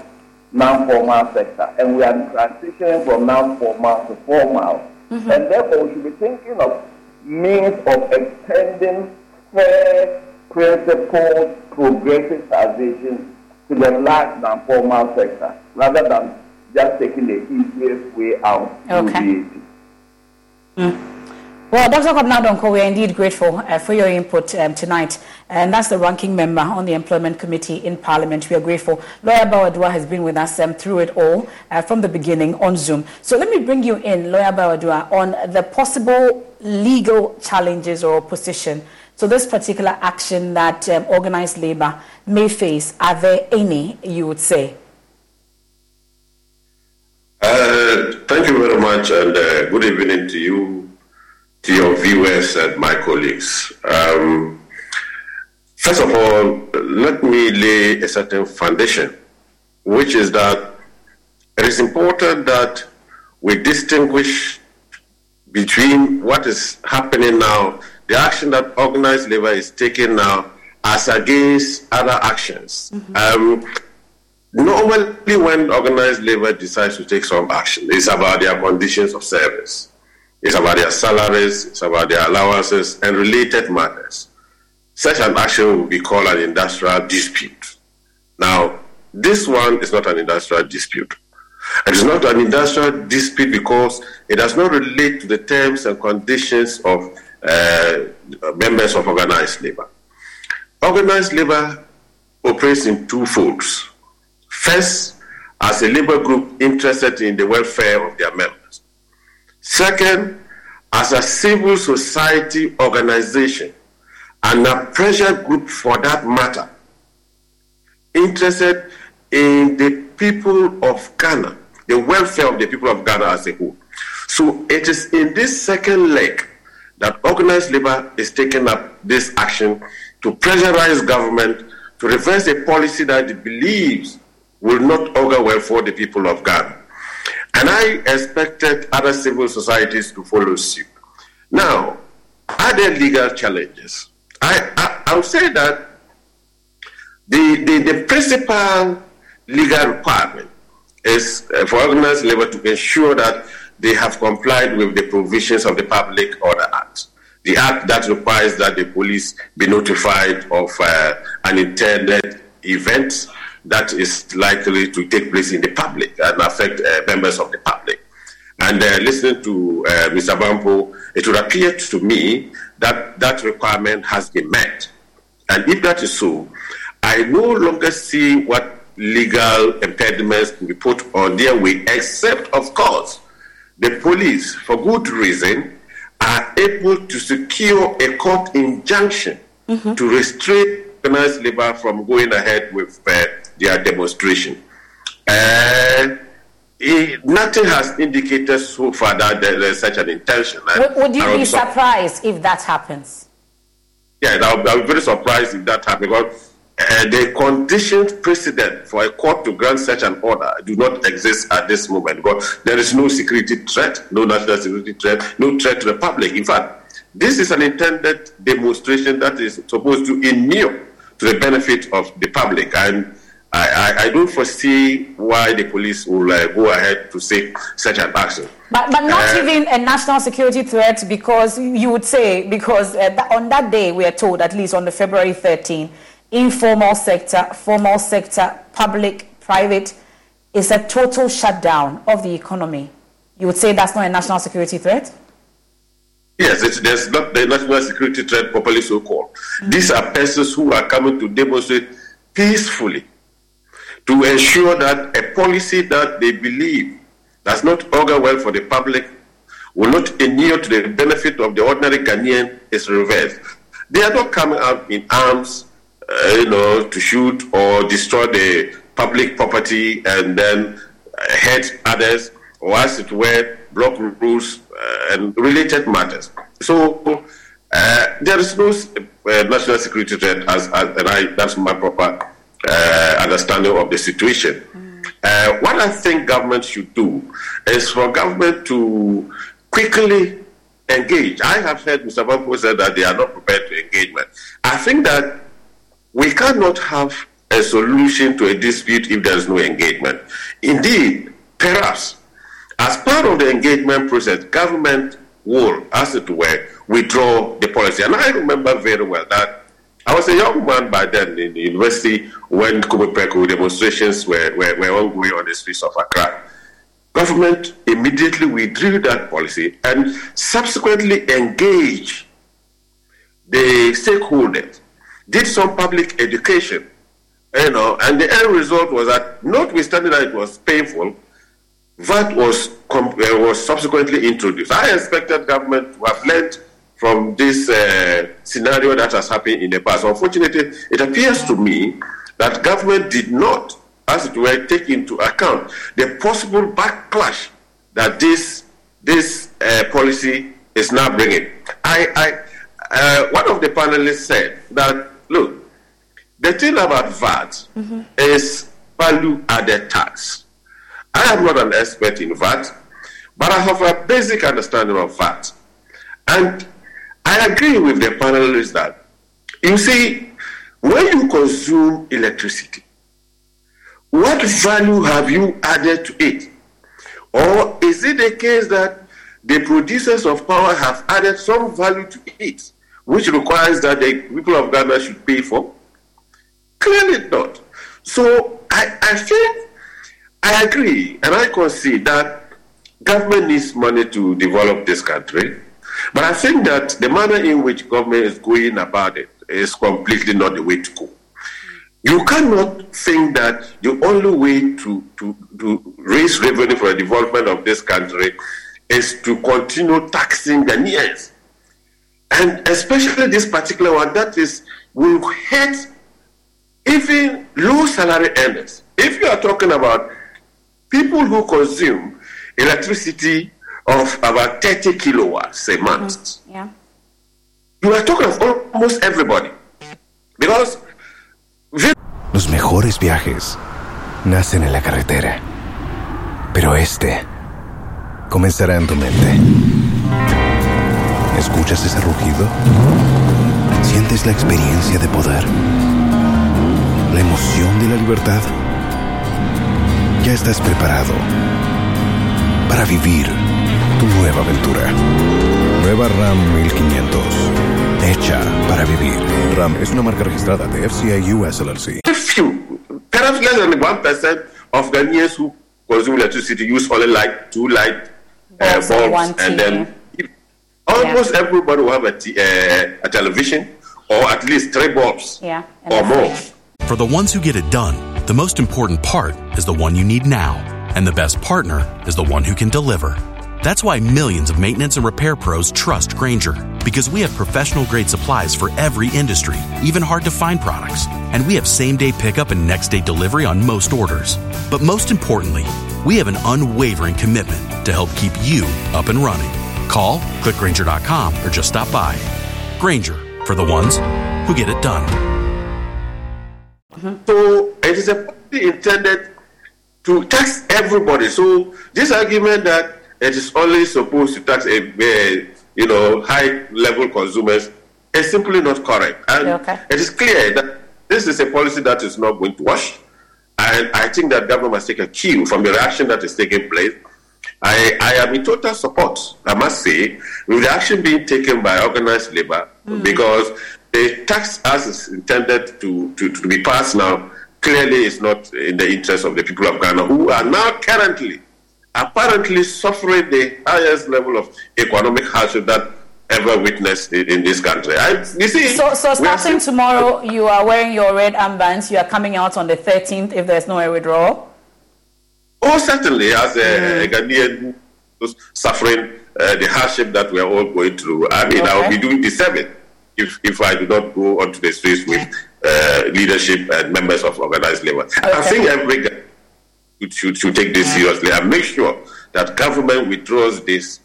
non-formal sector, and we are transitioning from non-formal to formal. Mm-hmm. And therefore, we should be thinking of means of extending fair, principled, progressive taxation to the large non-formal sector, rather than just taking the easiest way out okay. Mm. Well, Dr. Kwabena we are indeed grateful uh, for your input um, tonight. And that's the ranking member on the Employment Committee in Parliament. We are grateful. Lawyer Bawadua has been with us um, through it all uh, from the beginning on Zoom. So let me bring you in, Lawyer Bawadua, on the possible legal challenges or opposition. So this particular action that um, organized labor may face, are there any, you would say? Uh, thank you very much, and uh, good evening to you, to your viewers, and my colleagues. Um, first of all, let me lay a certain foundation, which is that it is important that we distinguish between what is happening now, the action that organized labor is taking now, as against other actions. Mm-hmm. Um, Normally, when organized labor decides to take some action, it's about their conditions of service, it's about their salaries, it's about their allowances, and related matters. Such an action will be called an industrial dispute. Now, this one is not an industrial dispute. It is not an industrial dispute because it does not relate to the terms and conditions of Uh, members of organized labor. Organized labor operates in two folds. First, as a labor group interested in the welfare of their members. Second, as a civil society organization and a pressure group for that matter, interested in the people of Ghana, the welfare of the people of Ghana as a whole. So it is in this second leg that organized labor is taking up this action to pressurize government to reverse a policy that it believes will not augur well for the people of Ghana. And I expected other civil societies to follow suit. Now, are there legal challenges? I, I, I would say that the, the, the principal legal requirement is uh, for organized labor to ensure that they have complied with the provisions of the Public Order. The act that requires that the police be notified of uh, an intended event that is likely to take place in the public and affect uh, members of the public. And uh, listening to uh, Mr. Bampoe, it would appear to me that that requirement has been met. And if that is so, I no longer see what legal impediments to be put on their way, except, of course, the police, for good reason, are able to secure a court injunction mm-hmm. to restrain organized labor from going ahead with uh, their demonstration. Uh, it, nothing has indicated so far that there is such an intention. Would, would you be surprised if that happens? Yeah, I'll, I'll be very surprised if that happens because uh, the conditioned precedent for a court to grant such an order do not exist at this moment there is no security threat, no national security threat, no threat to the public. In fact, this is an intended demonstration that is supposed to inure to the benefit of the public. And I, I, I don't foresee why the police will uh, go ahead to take such an action. But, but not uh, even a national security threat because you would say, because uh, on that day we are told, at least on the February 13, informal sector, formal sector, public, private, is a total shutdown of the economy. You would say that's not a national security threat? Yes, it's, there's not the national security threat properly so called. Mm-hmm. These are persons who are coming to demonstrate peacefully to ensure that a policy that they believe does not augur well for the public will not inure to the benefit of the ordinary Ghanaian is reversed. They are not coming out in arms, uh, you know, to shoot or destroy the public property and then uh, hurt others, or as it were, block rules uh, and related matters. So uh, there is no national security threat, as, as, and I, that's my proper understanding of the situation. Uh, what I think government should do is for government to quickly engage. I have heard Mr. Bampoe say that they are not prepared to engagement. I think that we cannot have a solution to a dispute if there is no engagement. Indeed, perhaps as part of the engagement process, government will, as it were, withdraw the policy. And I remember very well that I was a young man by then in the university when Kumu demonstrations were, were, were ongoing on the streets of Accra. Government immediately withdrew that policy and subsequently engaged the stakeholders, did some public education, you know, and the end result was that, notwithstanding that it was painful, VAT was, uh, was subsequently introduced. I expected government to have learned from this uh, scenario that has happened in the past. Unfortunately, it appears to me that government did not, as it were, take into account the possible backlash that this this uh, policy is now bringing. I, I uh, one of the panelists said that look, the thing about VAT mm-hmm. is value added tax. I am not an expert in VAT, but I have a basic understanding of VAT. And I agree with the panelists that, you see, when you consume electricity, what value have you added to it? Or is it the case that the producers of power have added some value to it, which requires that the people of Ghana should pay for? Clearly not. So I, I think I agree and I concede that government needs money to develop this country. But I think that the manner in which government is going about it is completely not the way to go. You cannot think that the only way to, to, to raise revenue for the development of this country is to continue taxing the Ghanaians. And especially this particular one, that is, will hurt even low salary earners. If you are talking about people who consume electricity of about 30 kilowatts a month. Mm-hmm. Yeah. You are talking of almost everybody. Because Los mejores viajes nacen en la carretera. Pero este comenzará en tu mente. ¿Escuchas ese rugido? ¿Sientes la experiencia de poder? ¿La emoción de la libertad? Ya estás preparado para vivir tu nueva aventura. Nueva Ram 1500. Hecha para vivir. Ram es una marca registrada de FCI US LLC. Perhaps less than 1% of Ghanaians who consume electricity use only light, two light uh, bulbs, and then almost yeah. everybody will have a, t- uh, a television or at least three bulbs yeah, or more. For the ones who get it done, the most important part is the one you need now, and the best partner is the one who can deliver. That's why millions of maintenance and repair pros trust Grainger, because we have professional grade supplies for every industry, even hard to find products. And we have same day pickup and next day delivery on most orders. But most importantly, we have an unwavering commitment to help keep you up and running. Call, click grainger.com, or just stop by. Grainger, for the ones who get it done. So it is a policy intended to tax everybody. So this argument that it is only supposed to tax a, a you know high level consumers is simply not correct. And okay. it is clear that this is a policy that is not going to wash. And I think that government must take a cue from the reaction that is taking place. I, I am in total support, I must say, with the action being taken by organized labor mm. because the tax as is intended to, to, to be passed now clearly is not in the interest of the people of Ghana who are now currently apparently suffering the highest level of economic hardship that ever witnessed in, this country. I, you see, so, so starting tomorrow, you are wearing your red armbands. You are coming out on the 13th if there's no withdrawal. Oh, certainly, as a, mm. a Ghanaian who's suffering uh, the hardship that we are all going through. I mean, okay. I will be doing the seventh if if I do not go onto the streets with uh, leadership and members of organized labor. Okay. I think every should, should take this seriously and make sure that government withdraws this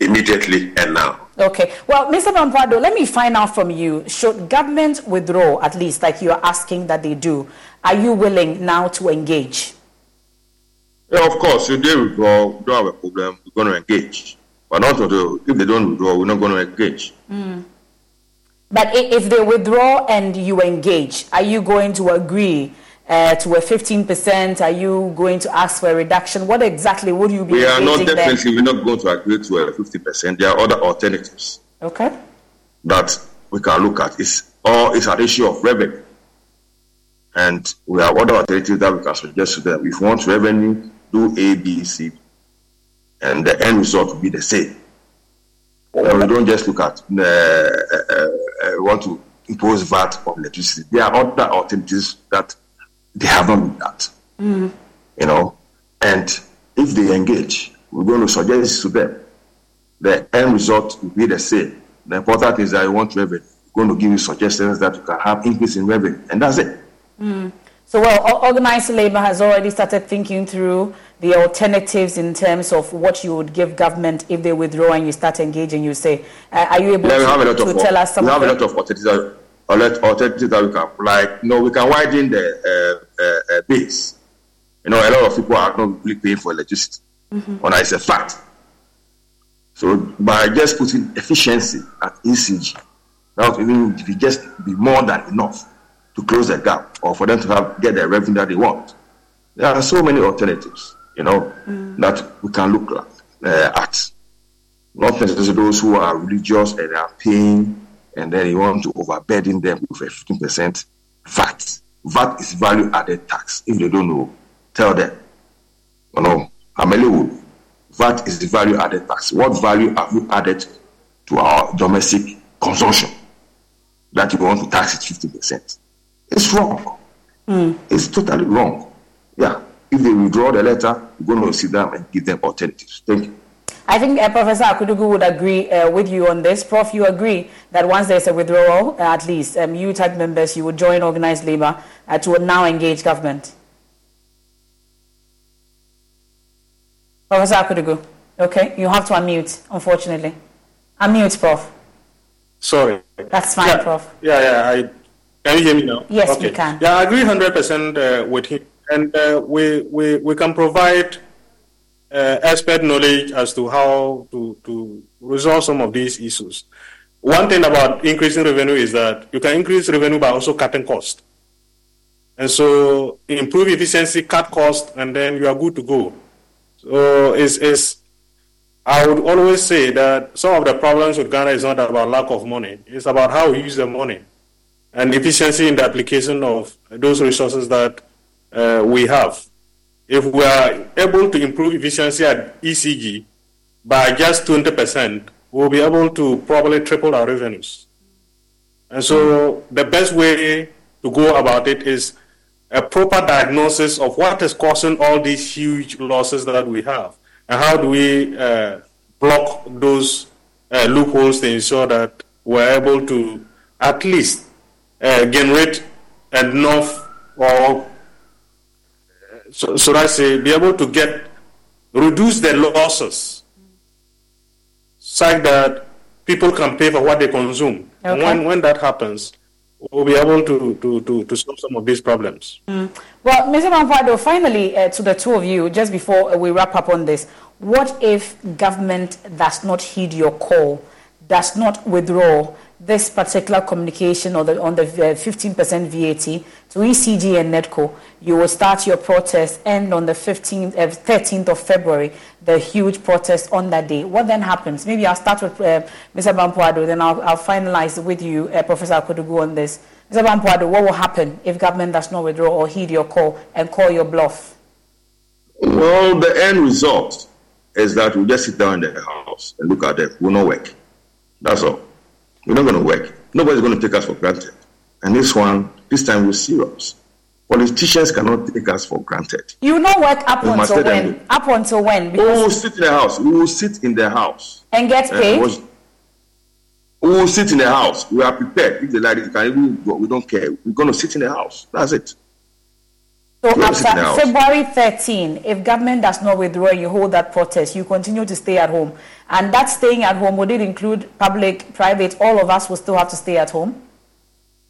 immediately and now. Okay. Well, Mr. Bampoe Addo, let me find out from you. Should government withdraw, at least, like you're asking that they do, are you willing now to engage? Yeah, of course. If they withdraw, we don't have a problem. We're going to engage. But not until, if they don't withdraw, we're not going to engage. Mm. But if they withdraw and you engage, are you going to agree uh, to a 15%? Are you going to ask for a reduction? What exactly would you be We are not definitely we're not going to agree to a 50%. There are other alternatives. Okay. That we can look at. It's all it's an issue of revenue. And we have other alternatives that we can suggest to them. If we want revenue, do A, B, C, and the end result will be the same. And we don't just look at uh, uh, uh, want to impose VAT on electricity. There are other alternatives that they have not looked at. Mm. You know, and if they engage, we're going to suggest to them. The end result will be the same. The important thing is that you want revenue. We're going to give you suggestions that you can have increase in revenue, and that's it. Mm. So, well, organized labor has already started thinking through the alternatives in terms of what you would give government if they withdraw and you start engaging. You say, uh, are you able yeah, to, to of, tell us some? We have a lot of alternatives that, alternatives that we can like. You know, we can widen the uh, uh, uh, base. You know, a lot of people are not really paying for electricity, mm-hmm. and it's a fact. So by just putting efficiency at ECG, that would even if it just be more than enough to close the gap or for them to have get the revenue that they want. There are so many alternatives, you know, mm. that we can look uh, at. Not necessarily those who are religious and are paying, and then you want to overburden them with a 15% VAT. VAT is value added tax. If they don't know, tell them. You know, Ameliwood, VAT is the value added tax. What value have you added to our domestic consumption that you want to tax it 50%? It's wrong. Mm. It's totally wrong. Yeah. If they withdraw the letter, we're going to sit down and give them alternatives. Thank you. I think uh, Professor Akudugu would agree uh, with you on this. Prof, you agree that once there's a withdrawal, uh, at least um, UTAG members, you would join organized labor uh, to now engage government. Professor Akudugu, okay, you have to unmute, unfortunately. Unmute, Prof. Sorry. That's fine, yeah, Prof. Yeah, yeah. I, can you hear me now? Yes, okay. we can. Yeah, I agree 100% uh, with him. And uh, we, we, we can provide uh, expert knowledge as to how to, to resolve some of these issues. One thing about increasing revenue is that you can increase revenue by also cutting cost. And so improve efficiency, cut cost, and then you are good to go. So it's, it's, I would always say that some of the problems with Ghana is not about lack of money. It's about how we use the money and efficiency in the application of those resources that uh, we have. If we are able to improve efficiency at ECG by just 20%, we'll be able to probably triple our revenues. And so the best way to go about it is a proper diagnosis of what is causing all these huge losses that we have. And how do we uh, block those uh, loopholes to ensure that we're able to at least generate enough or so, so I say be able to get reduce the losses such that people can pay for what they consume. Okay. And when, when that happens, we'll be able to, to, to, to solve some of these problems. Mm. Well, Mr. Bampoe Addo, finally, uh, to the two of you, just before we wrap up on this, what if government does not heed your call, does not withdraw this particular communication or the, on the 15% VAT to ECG and NEDCO, you will start your protest and on the 15th, uh, 13th of February, the huge protest on that day. What then happens? Maybe I'll start with uh, Mr. Bampoe Addo, then I'll, I'll finalize with you, uh, Professor Akudugu, on this. Mr. Bampoe Addo, what will happen if government does not withdraw or heed your call and call your bluff? Well, the end result is that we just sit down in the house and look at it. We'll not work. That's all. We're not going to work. Nobody's going to take us for granted. And this one, this time we're serious. Politicians cannot take us for granted. You know what? up We until when? Up until when? We will sit in the house. We will sit in the house. and get paid? we will sit in the house. We are prepared. If the we can even go. We don't care. We're going to sit in the house. That's it. So after February 13, if government does not withdraw and you hold that protest, you continue to stay at home. And that staying at home, would it include public, private, all of us will still have to stay at home?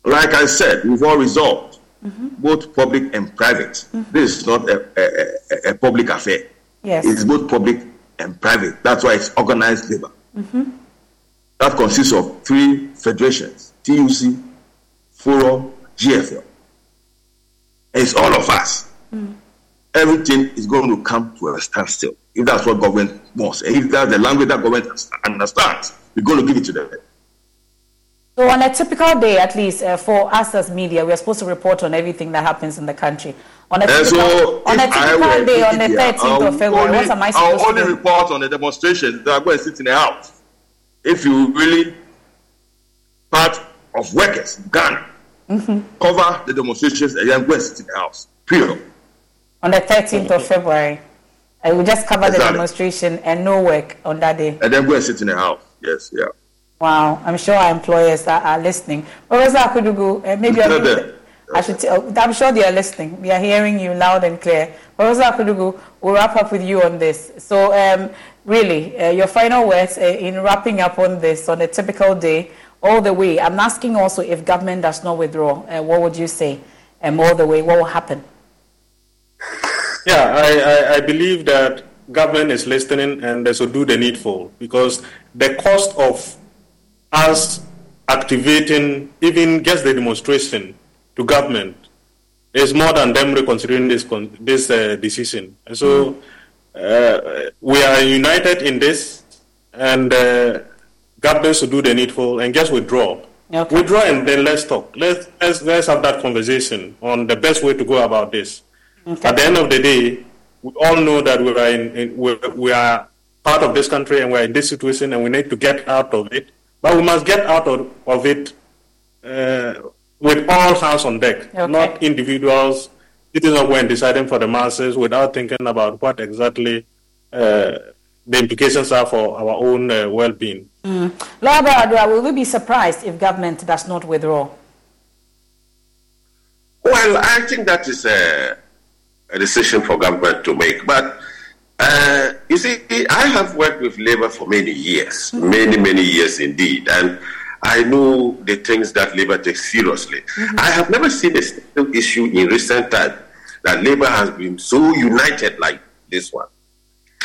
Like I said, we've all resolved, mm-hmm. both public and private. Mm-hmm. This is not a, a, a, public affair. Yes. It's both public and private. That's why it's organized labor. Mm-hmm. That consists of three federations TUC, Forum, GFL. It's all of us. Mm. Everything is going to come to a standstill if that's what government wants. And if that's the language that government understands, we're going to give it to them. So, on a typical day, at least uh, for us as media, we are supposed to report on everything that happens in the country. On a typical, so on a typical day, on the 13th of February, only, what am I supposed I'll only to report on the demonstrations that are going to sit in the house. If you really part of workers, Ghana, mm-hmm. cover the demonstrations and then go and sit in the house. Period. On the 13th of February. I will just cover exactly. the demonstration and no work on that day. And then go and sit in the house. Yes, yeah. Wow, I'm sure our employers are, are listening. Professor Akudugu, uh, maybe I, I should. T- I'm sure they are listening. We are hearing you loud and clear. Professor Akudugu, we'll wrap up with you on this. So, um, really, uh, your final words uh, in wrapping up on this on a typical day, all the way. I'm asking also if government does not withdraw, uh, what would you say? Um, all the way, what will happen? Yeah, I, I, I believe that government is listening and they should do the needful because the cost of us activating even just the demonstration to government is more than them reconsidering this this uh, decision. And so uh, we are united in this, and uh, government to do the needful and just withdraw. Okay. Withdraw and then let's talk. Let's, let's let's have that conversation on the best way to go about this. Okay. At the end of the day, we all know that we are in, in we, we are part of this country and we're in this situation and we need to get out of it. But we must get out of, of it uh, with all hands on deck, okay. not individuals sitting somewhere and deciding for the masses without thinking about what exactly uh, the implications are for our own uh, well-being. Mm. Laura will we be surprised if government does not withdraw? Well, I think that is a a decision for government to make. But uh, you see, I have worked with labor for many years, mm-hmm. many, many years indeed. And I know the things that labor takes seriously. Mm-hmm. I have never seen a single issue in recent time that labor has been so united like this one.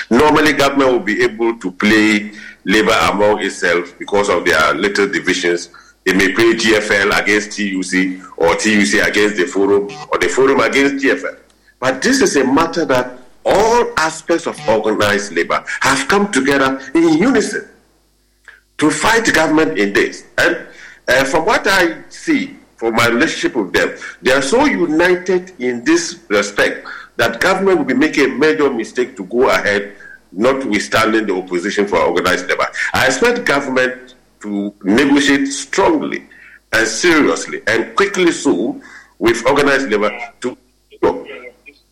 Normally, government will be able to play labor among itself because of their little divisions. They may play GFL against TUC or TUC against the forum or the forum against GFL. But this is a matter that all aspects of organized labor have come together in unison to fight government in this. And uh, from what I see from my relationship with them, they are so united in this respect that government will be making a major mistake to go ahead, notwithstanding the opposition for organized labor. I expect government to negotiate strongly and seriously and quickly so with organized labor to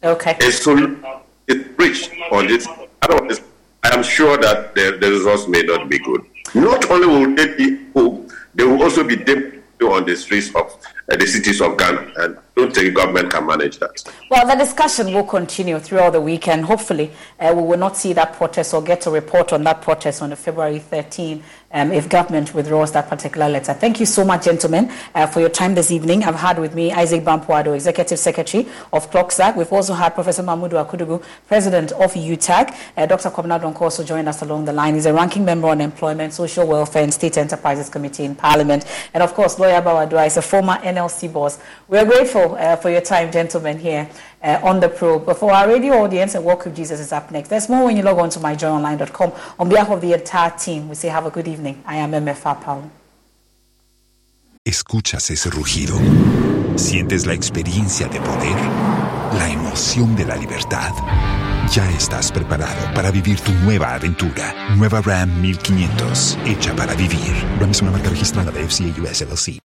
Okay. A solution is reached on this. Otherwise, I am sure that the, the results may not be good. Not only will they be hope, they will also be deep on the streets of uh, the cities of Ghana. And don't think government can manage that. Well, the discussion will continue throughout the weekend. Hopefully, uh, we will not see that protest or get a report on that protest on February 13 um, if government withdraws that particular letter. Thank you so much, gentlemen, uh, for your time this evening. I've had with me Isaac Bampoe Addo, Executive Secretary of CLOGSAG. We've also had Professor Mamudu Akudugu, President of UTAG. Uh, Dr. Kwabena Donkor also joined us along the line. He's a ranking member on Employment, Social Welfare and State Enterprises Committee in Parliament. And of course, Lawyer Bawadua is a former NLC boss. We're grateful uh, for your time, gentlemen, here uh, on the probe. But for our radio audience, and Walk with Jesus is up next. There's more when you log on to myjoyonline.com. On behalf of the entire team, we say have a good evening. I am MFA Paul. Escuchas ese rugido. Sientes la experiencia de poder, la emoción de la libertad. Ya estás preparado para vivir tu nueva aventura. Nueva Ram 1500, hecha para vivir. Ram es una marca registrada de FCA US LLC.